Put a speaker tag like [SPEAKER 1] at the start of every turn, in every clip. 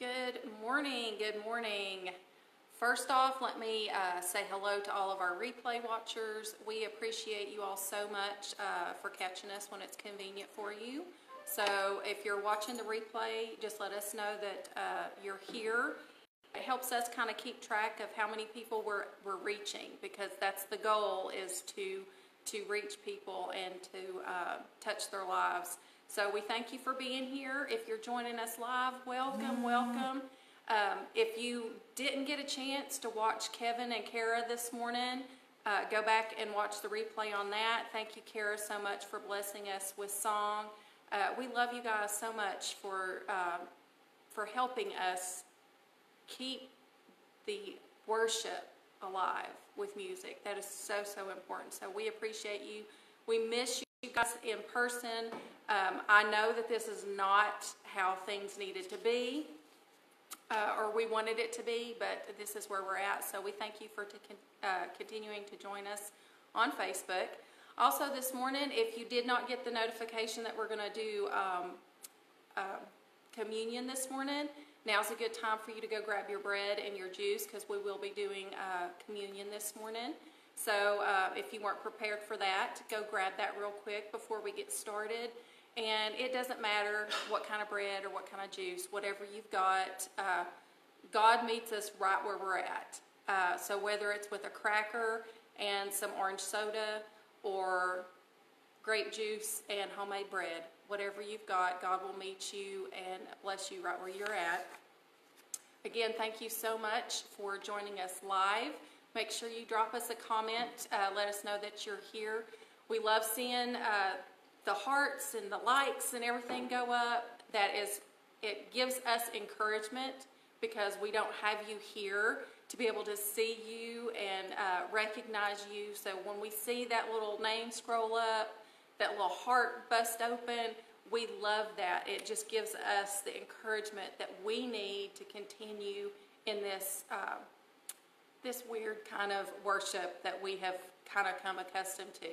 [SPEAKER 1] Good morning. Good morning. First off, let me uh, say hello to all of our replay watchers. We appreciate you all so much uh, for catching us when it's convenient for you. So if you're watching the replay, just let us know that uh, you're here. It helps us kind of keep track of how many people we're, we're reaching because that's the goal is to to reach people and to uh, touch their lives. So we thank you for being here. If you're joining us live, welcome, welcome. Um, if you didn't get a chance to watch Kevin and Kara this morning, uh, go back and watch the replay on that. Thank you, Kara, so much for blessing us with song. Uh, we love you guys so much for uh, for helping us keep the worship alive with music. That is so so important. So we appreciate you. We miss you guys in person. Um, I know that this is not how things needed to be uh, or we wanted it to be, but this is where we're at. So we thank you for con- uh, continuing to join us on Facebook. Also, this morning, if you did not get the notification that we're going to do um, uh, communion this morning, now's a good time for you to go grab your bread and your juice because we will be doing uh, communion this morning. So uh, if you weren't prepared for that, go grab that real quick before we get started. And it doesn't matter what kind of bread or what kind of juice, whatever you've got, uh, God meets us right where we're at. Uh, so whether it's with a cracker and some orange soda or grape juice and homemade bread, whatever you've got, God will meet you and bless you right where you're at. Again, thank you so much for joining us live. Make sure you drop us a comment. Uh, let us know that you're here. We love seeing uh, the hearts and the likes and everything go up, that is, it gives us encouragement because we don't have you here to be able to see you and uh, recognize you. So when we see that little name scroll up, that little heart bust open, we love that. It just gives us the encouragement that we need to continue in this uh, this weird kind of worship that we have kind of come accustomed to.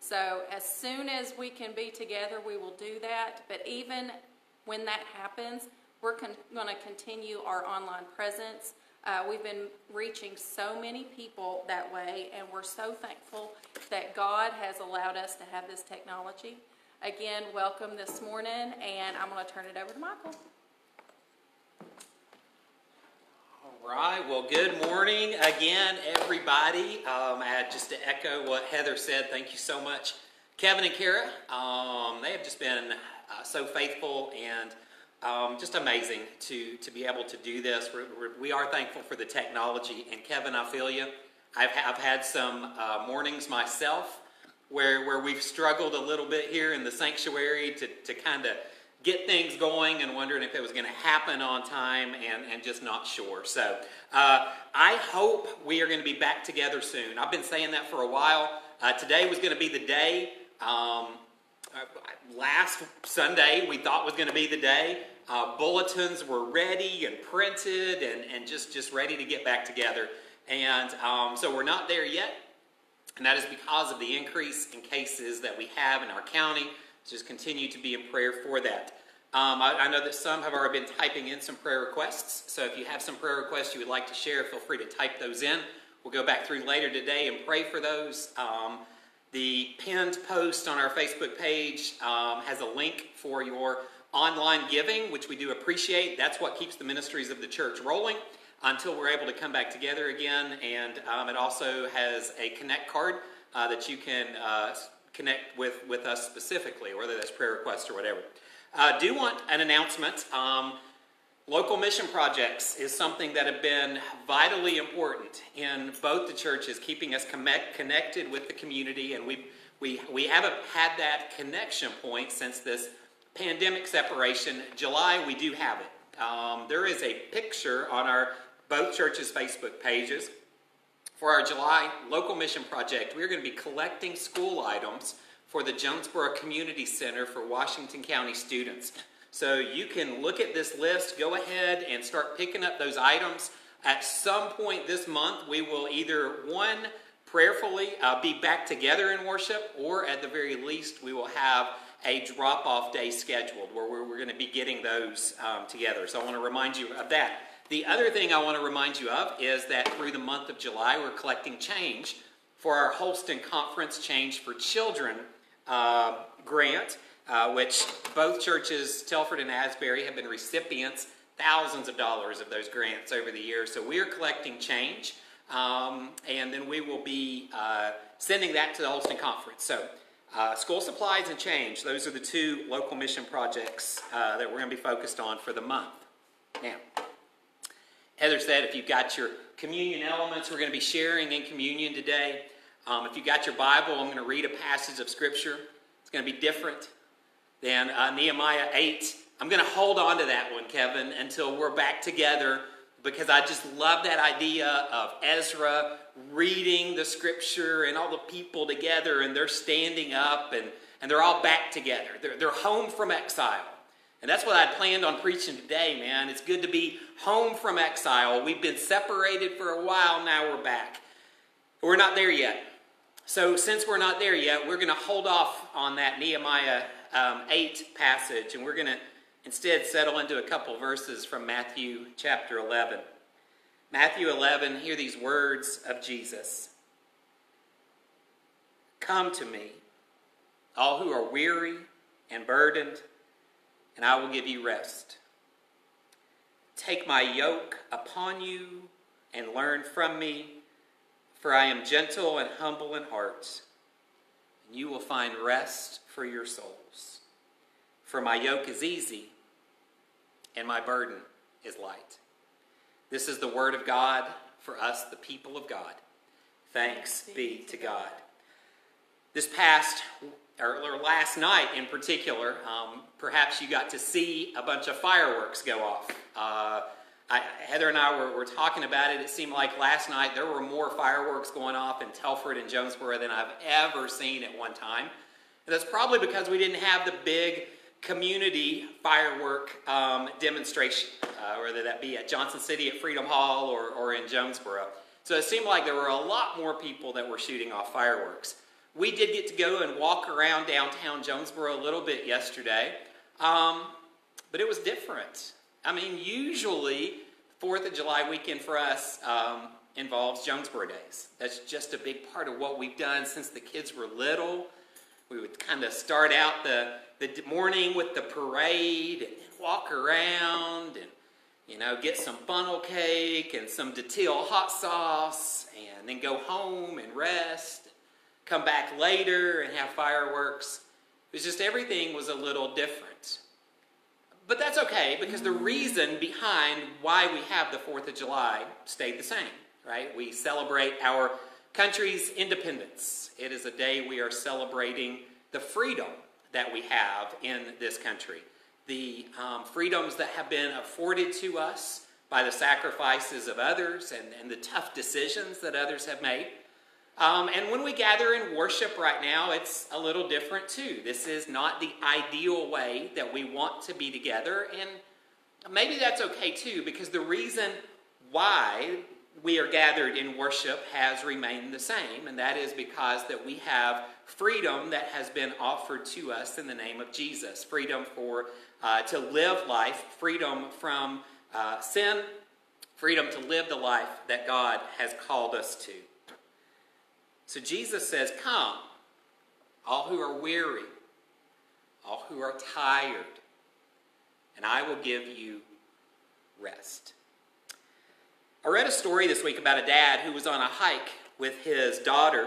[SPEAKER 1] So as soon as we can be together, we will do that. But even when that happens, we're going to continue our online presence. Uh, we've been reaching so many people that way, and we're so thankful that God has allowed us to have this technology. Again, welcome this morning, and I'm going to turn it over to Michael.
[SPEAKER 2] All right. Well, good morning again, everybody. Um, just to echo what Heather said, thank you so much, Kevin and Kara. Um, they have just been uh, so faithful and um, just amazing to to be able to do this. We're, we're, we are thankful for the technology. And Kevin, I feel you. I've, I've had some uh, mornings myself where where we've struggled a little bit here in the sanctuary to to kind of get things going and wondering if it was going to happen on time and, and just not sure. So uh, I hope we are going to be back together soon. I've been saying that for a while. Uh, today was going to be the day. Um, uh, last Sunday we thought was going to be the day. Uh, bulletins were ready and printed and, and just, just ready to get back together. And um, so we're not there yet. And that is because of the increase in cases that we have in our county just continue to be in prayer for that. Um, I, I, know that some have already been typing in some prayer requests. So if you have some prayer requests you would like to share, feel free to type those in. We'll go back through later today and pray for those. Um, the pinned post on our Facebook page um, has a link for your online giving, which we do appreciate. That's what keeps the ministries of the church rolling until we're able to come back together again. And um, it also has a connect card uh, that you can uh, connect with, with us specifically, whether that's prayer requests or whatever. I uh, do want an announcement. Um, local mission projects is something that have been vitally important in both the churches, keeping us connect, connected with the community, and we we we haven't had that connection point since this pandemic separation. July, we do have it. Um, there is a picture on our both churches' Facebook pages for our July local mission project, we're going to be collecting school items for the Jonesborough Community Center for Washington County students. So you can look at this list, go ahead and start picking up those items. At some point this month, we will either one, prayerfully uh, be back together in worship, or at the very least, we will have a drop off day scheduled where we're, we're going to be getting those um, together. So I want to remind you of that. The other thing I want to remind you of is that through the month of July, we're collecting change for our Holston Conference Change for Children uh, grant, uh, which both churches, Telford and Asbury, have been recipients thousands of dollars of those grants over the years. So we are collecting change, um, and then we will be uh, sending that to the Holston Conference. So uh, school supplies and change, those are the two local mission projects uh, that we're going to be focused on for the month. Now, Heather said if you've got your communion elements, we're going to be sharing in communion today. Um, if you've got your Bible, I'm going to read a passage of Scripture. It's going to be different than uh, Nehemiah 8 I'm going to hold on to that one, Kevin, until we're back together because I just love that idea of Ezra reading the scripture and all the people together and they're standing up and, and they're all back together. They're, they're home from exile. And that's what I planned on preaching today, man. It's good to be home from exile. We've been separated for a while, now we're back. We're not there yet. So, since we're not there yet, we're going to hold off on that Nehemiah um, 8 passage and we're going to Instead, settle into a couple verses from Matthew chapter 11. Matthew 11, hear these words of Jesus Come to me, all who are weary and burdened, and I will give you rest. Take my yoke upon you and learn from me, for I am gentle and humble in heart, and you will find rest for your souls. For my yoke is easy and my burden is light. This is the word of God for us, the people of God. Thanks be to God. This past, or last night in particular, um, perhaps you got to see a bunch of fireworks go off. Uh, I, Heather and I were, were, talking about it. It seemed like last night there were more fireworks going off in Telford and Jonesborough than I've ever seen at one time. And that's probably because we didn't have the big community firework um, demonstration, uh, whether that be at Johnson City at Freedom Hall or, or in Jonesborough. So it seemed like there were a lot more people that were shooting off fireworks. We did get to go and walk around downtown Jonesborough a little bit yesterday, um, but it was different. I mean, usually, 4th of July weekend for us um, involves Jonesborough Days. That's just a big part of what we've done since the kids were little. We would kind of start out the the morning with the parade and walk around and you know get some funnel cake and some Datil hot sauce and then go home and rest come back later and have fireworks it was just everything was a little different but that's okay because the reason behind why we have the 4th of July stayed the same right we celebrate our country's independence it is a day we are celebrating the freedom that we have in this country. The um, freedoms that have been afforded to us by the sacrifices of others and, and the tough decisions that others have made. Um, and when we gather in worship right now, it's a little different too. This is not the ideal way that we want to be together. And maybe that's okay too, because the reason why we are gathered in worship has remained the same, and that is because that we have freedom that has been offered to us in the name of Jesus. Freedom for uh, to live life, freedom from uh, sin, freedom to live the life that God has called us to. So Jesus says, Come, all who are weary, all who are tired, and I will give you rest. I read a story this week about a dad who was on a hike with his daughter.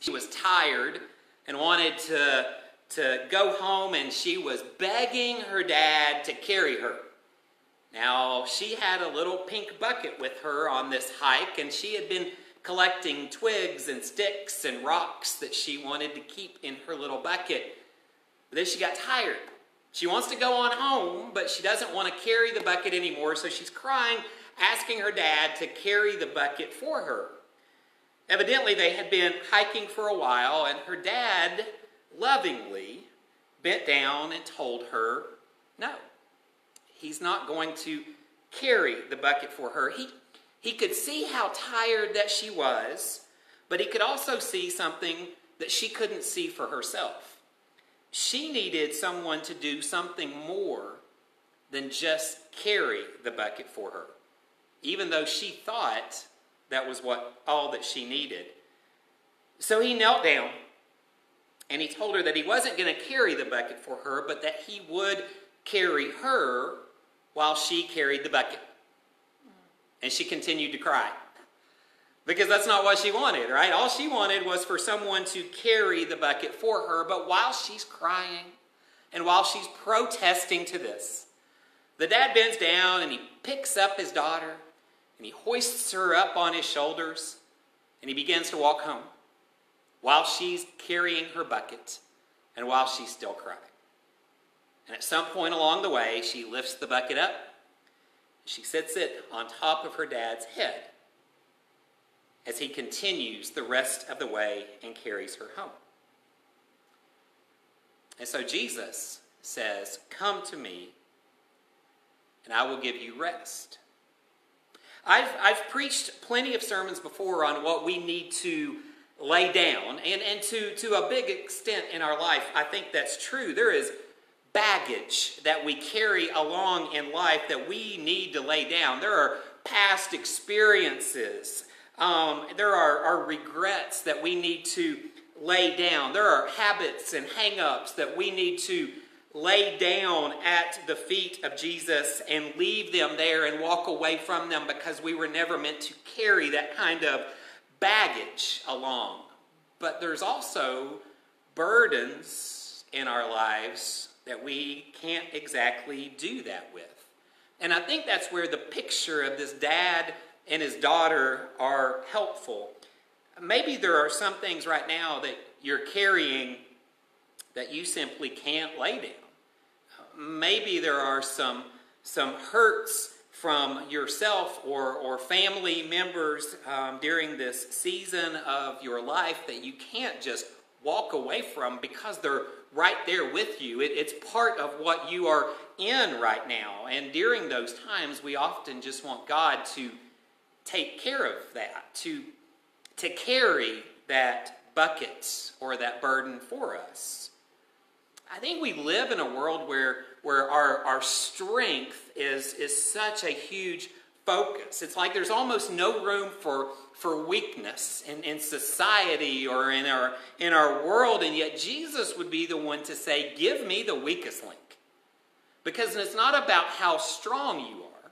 [SPEAKER 2] She was tired and wanted to, to go home, and she was begging her dad to carry her. Now, she had a little pink bucket with her on this hike, and she had been collecting twigs and sticks and rocks that she wanted to keep in her little bucket. But then she got tired. She wants to go on home, but she doesn't want to carry the bucket anymore, so she's crying asking her dad to carry the bucket for her. Evidently, they had been hiking for a while, and her dad lovingly bent down and told her, No, he's not going to carry the bucket for her. He, he could see how tired that she was, but he could also see something that she couldn't see for herself. she needed someone to do something more than just carry the bucket for her, even though she thought that was what all that she needed. So he knelt down and he told her that he wasn't going to carry the bucket for her, but that he would carry her while she carried the bucket. And she continued to cry. Because that's not what she wanted, right? All she wanted was for someone to carry the bucket for her. But while she's crying and while she's protesting to this, the dad bends down and he picks up his daughter and he hoists her up on his shoulders and he begins to walk home while she's carrying her bucket and while she's still crying. And at some point along the way, she lifts the bucket up. She sits it on top of her dad's head as he continues the rest of the way and carries her home. And so Jesus says, Come to me, and I will give you rest. I've, I've preached plenty of sermons before on what we need to lay down, and, and to, to a big extent in our life, I think that's true. There is baggage that we carry along in life that we need to lay down. There are past experiences um, there are, are regrets that we need to lay down. There are habits and hang ups that we need to lay down at the feet of Jesus and leave them there and walk away from them because we were never meant to carry that kind of baggage along. But there's also burdens in our lives that we can't exactly do that with. And I think that's where the picture of this dad and his daughter are helpful. Maybe there are some things right now that you're carrying that you simply can't lay down. Maybe there are some, some hurts from yourself or, or family members um, during this season of your life that you can't just walk away from because they're right there with you. It, it's part of what you are in right now. And during those times, we often just want God to take care of that, to, to carry that bucket or that burden for us. I think we live in a world where, where our, our strength is, is such a huge focus. It's like there's almost no room for, for weakness in, in society or in our, in our world, and yet Jesus would be the one to say, Give me the weakest link. Because it's not about how strong you are.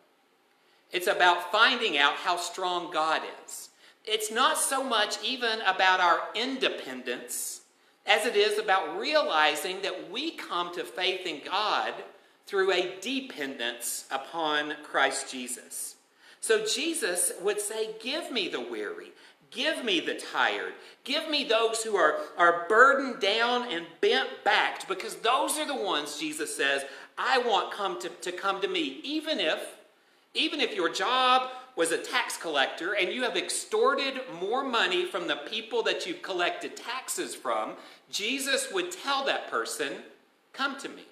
[SPEAKER 2] It's about finding out how strong God is. It's not so much even about our independence as it is about realizing that we come to faith in God through a dependence upon Christ Jesus. So Jesus would say, Give me the weary, give me the tired, give me those who are, are burdened down and bent backed, because those are the ones, Jesus says, I want come to, to come to me, even if even if your job was a tax collector and you have extorted more money from the people that you've collected taxes from, Jesus would tell that person, Come to me.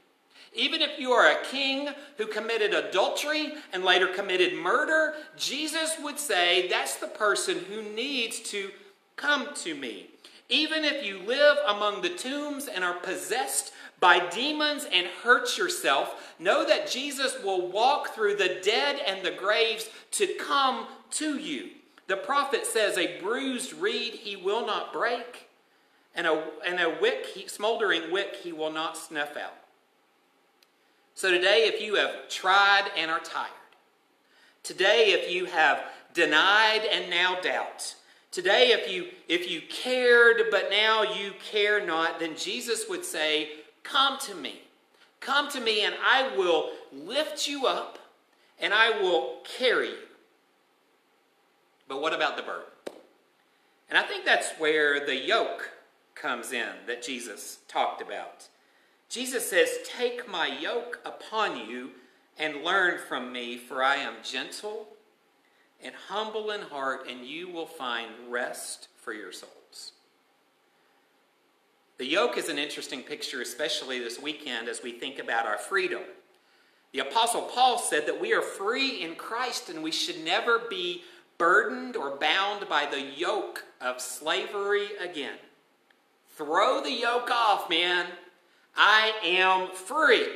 [SPEAKER 2] Even if you are a king who committed adultery and later committed murder, Jesus would say, That's the person who needs to come to me. Even if you live among the tombs and are possessed by demons and hurt yourself, know that Jesus will walk through the dead and the graves to come to you. The prophet says, A bruised reed he will not break, and a, and a wick, he, smoldering wick he will not snuff out. So today, if you have tried and are tired, today, if you have denied and now doubt, today, if you, if you cared but now you care not, then Jesus would say, Come to me. Come to me, and I will lift you up and I will carry you. But what about the burden? And I think that's where the yoke comes in that Jesus talked about. Jesus says, Take my yoke upon you and learn from me, for I am gentle and humble in heart, and you will find rest for your souls. The yoke is an interesting picture, especially this weekend as we think about our freedom. The Apostle Paul said that we are free in Christ and we should never be burdened or bound by the yoke of slavery again. Throw the yoke off, man. I am free.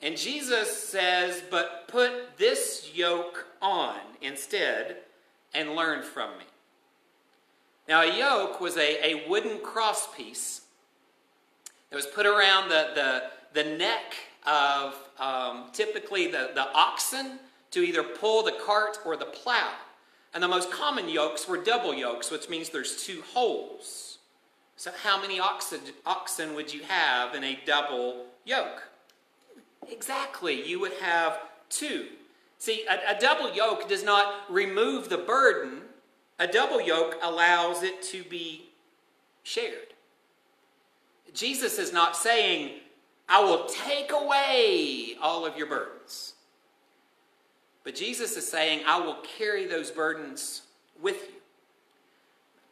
[SPEAKER 2] And Jesus says, But put this yoke on instead and learn from me. Now, a yoke was a, a wooden crosspiece that was put around the, the, the neck of um, typically the, the oxen to either pull the cart or the plow. And the most common yokes were double yokes, which means there's two holes. So, how many oxen, oxen would you have in a double yoke? Exactly, you would have two. See, a, a double yoke does not remove the burden, a double yoke allows it to be shared. Jesus is not saying, I will take away all of your burdens. But Jesus is saying, I will carry those burdens with you.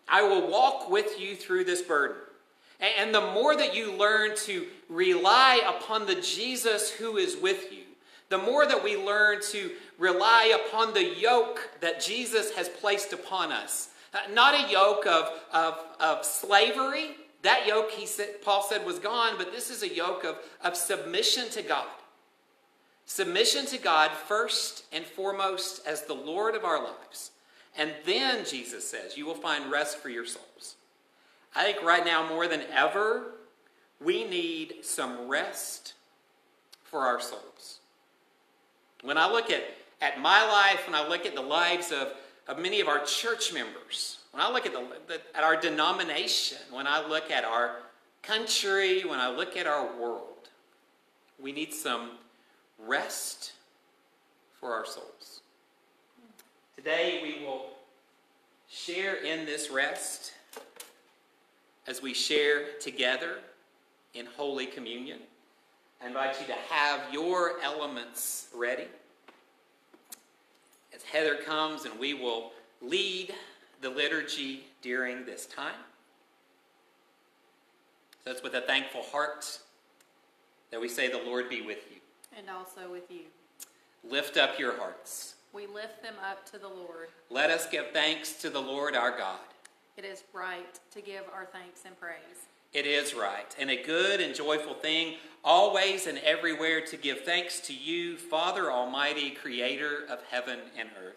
[SPEAKER 2] I will walk with you through this burden. And the more that you learn to rely upon the Jesus who is with you, the more that we learn to rely upon the yoke that Jesus has placed upon us. Uh, not a yoke of, of, of slavery. That yoke, he said, Paul said, was gone, but this is a yoke of, of submission to God. Submission to God first and foremost as the Lord of our lives. And then, Jesus says, you will find rest for your souls. I think right now, more than ever, we need some rest for our souls. When I look at, at my life, when I look at the lives of, of many of our church members, when I look at, the, at our denomination, when I look at our country, when I look at our world, we need some rest for our souls. Today we will share in this rest as we share together in Holy Communion. I invite you to have your elements ready. As Heather comes and we will lead the liturgy during this time. So it's with a thankful heart that we say, The Lord be with you.
[SPEAKER 1] And also with you.
[SPEAKER 2] Lift up your hearts.
[SPEAKER 1] We lift them up to the Lord.
[SPEAKER 2] Let us give thanks to the Lord our God.
[SPEAKER 1] It is right to give our thanks and praise.
[SPEAKER 2] It is right, and a good and joyful thing, always and everywhere to give thanks to you, Father Almighty, creator of heaven and earth.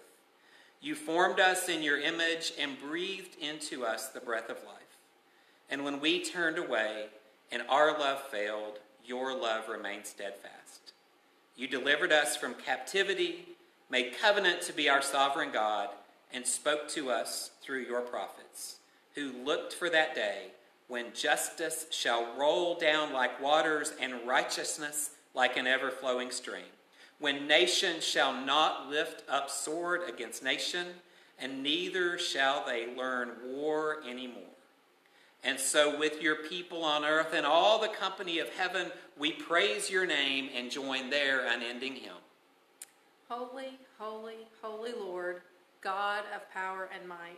[SPEAKER 2] You formed us in your image and breathed into us the breath of life. And when we turned away and our love failed, your love remained steadfast. You delivered us from captivity, made covenant to be our sovereign God, and spoke to us through your prophets, who looked for that day when justice shall roll down like waters and righteousness like an ever flowing stream, when nation shall not lift up sword against nation, and neither shall they learn war anymore. And so, with your people on earth and all the company of heaven, we praise your name and join their unending hymn.
[SPEAKER 1] Holy, holy, holy Lord, God of power and might,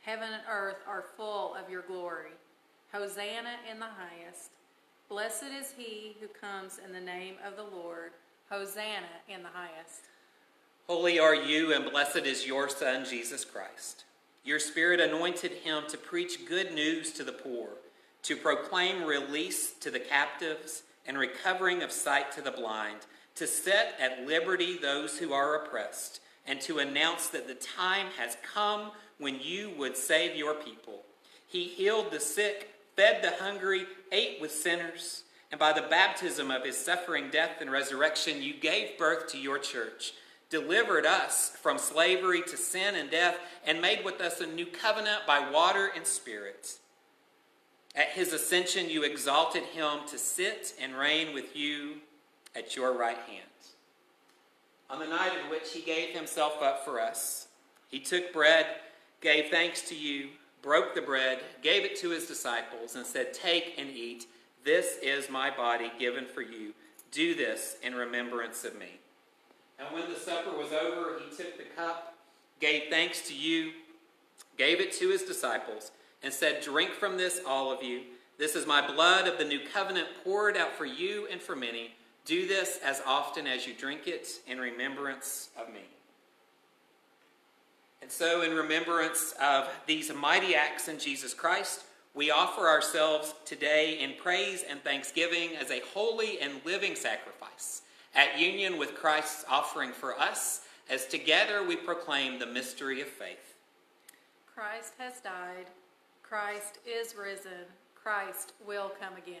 [SPEAKER 1] heaven and earth are full of your glory. Hosanna in the highest. Blessed is he who comes in the name of the Lord. Hosanna in the highest.
[SPEAKER 2] Holy are you, and blessed is your Son, Jesus Christ. Your Spirit anointed him to preach good news to the poor, to proclaim release to the captives and recovering of sight to the blind, to set at liberty those who are oppressed, and to announce that the time has come when you would save your people. He healed the sick fed the hungry, ate with sinners, and by the baptism of his suffering, death, and resurrection, you gave birth to your church, delivered us from slavery to sin and death, and made with us a new covenant by water and spirit. At his ascension, you exalted him to sit and reign with you at your right hand. On the night in which he gave himself up for us, he took bread, gave thanks to you, broke the bread, gave it to his disciples, and said, Take and eat. This is my body given for you. Do this in remembrance of me. And when the supper was over, he took the cup, gave thanks to you, gave it to his disciples, and said, Drink from this, all of you. This is my blood of the new covenant poured out for you and for many. Do this as often as you drink it in remembrance of me. And so, in remembrance of these mighty acts in Jesus Christ, we offer ourselves today in praise and thanksgiving as a holy and living sacrifice at union with Christ's offering for us as together we proclaim the mystery of faith.
[SPEAKER 1] Christ has died. Christ is risen. Christ will come again.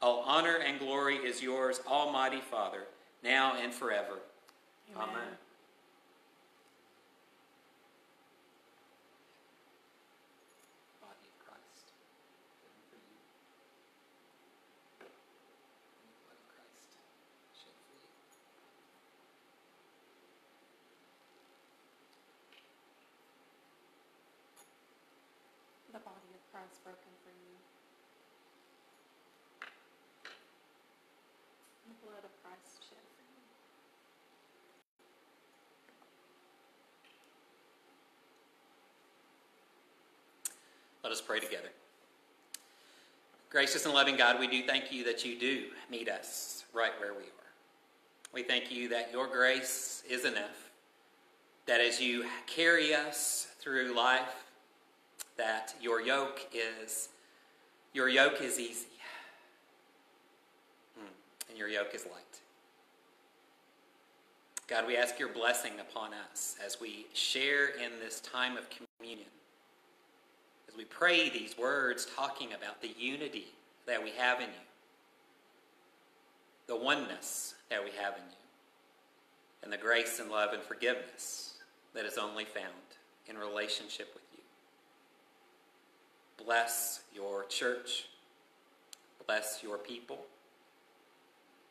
[SPEAKER 2] all honor and glory is yours, Almighty Father, now and forever.
[SPEAKER 1] Amen.
[SPEAKER 2] Amen. Body of Christ, given for you. And of Christ shed for you.
[SPEAKER 1] The body of Christ broken for you. And the blood of Christ shed for you.
[SPEAKER 2] Let us pray together. Gracious and loving God, we do thank you that you do meet us right where we are. We thank you that your grace is enough, that as you carry us through life, that your yoke is your yoke is easy. Hmm. And your yoke is light. God, we ask your blessing upon us as we share in this time of communion we pray these words talking about the unity that we have in you, the oneness that we have in you, and the grace and love and forgiveness that is only found in relationship with you. Bless your church, bless your people,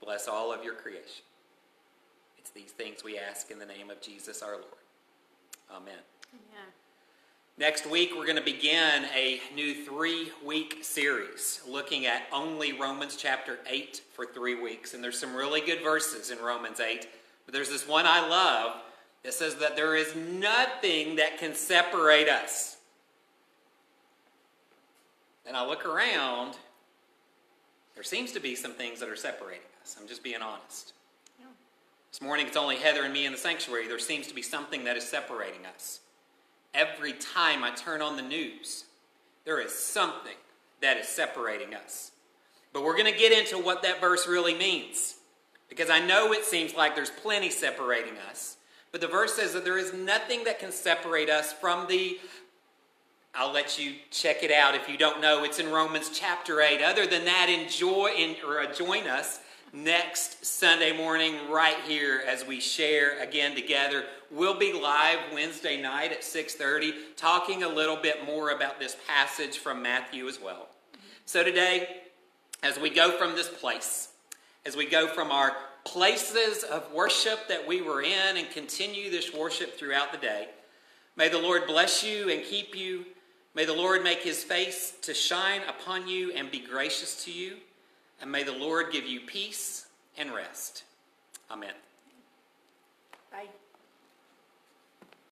[SPEAKER 2] bless all of your creation. It's these things we ask in the name of Jesus our Lord. Amen.
[SPEAKER 1] Amen.
[SPEAKER 2] Next week, we're going to begin a new three week series looking at only Romans chapter 8 for three weeks. And there's some really good verses in Romans 8. But there's this one I love that says that there is nothing that can separate us. And I look around, there seems to be some things that are separating us. I'm just being honest.
[SPEAKER 1] Yeah.
[SPEAKER 2] This morning, it's only Heather and me in the sanctuary. There seems to be something that is separating us. Every time I turn on the news, there is something that is separating us. But we're going to get into what that verse really means. Because I know it seems like there's plenty separating us. But the verse says that there is nothing that can separate us from the. I'll let you check it out if you don't know. It's in Romans chapter 8. Other than that, enjoy in, or join us next Sunday morning right here as we share again together. We'll be live Wednesday night at 6:30 talking a little bit more about this passage from Matthew as well. So today as we go from this place, as we go from our places of worship that we were in and continue this worship throughout the day, may the Lord bless you and keep you. May the Lord make his face to shine upon you and be gracious to you. And may the Lord give you peace and rest. Amen.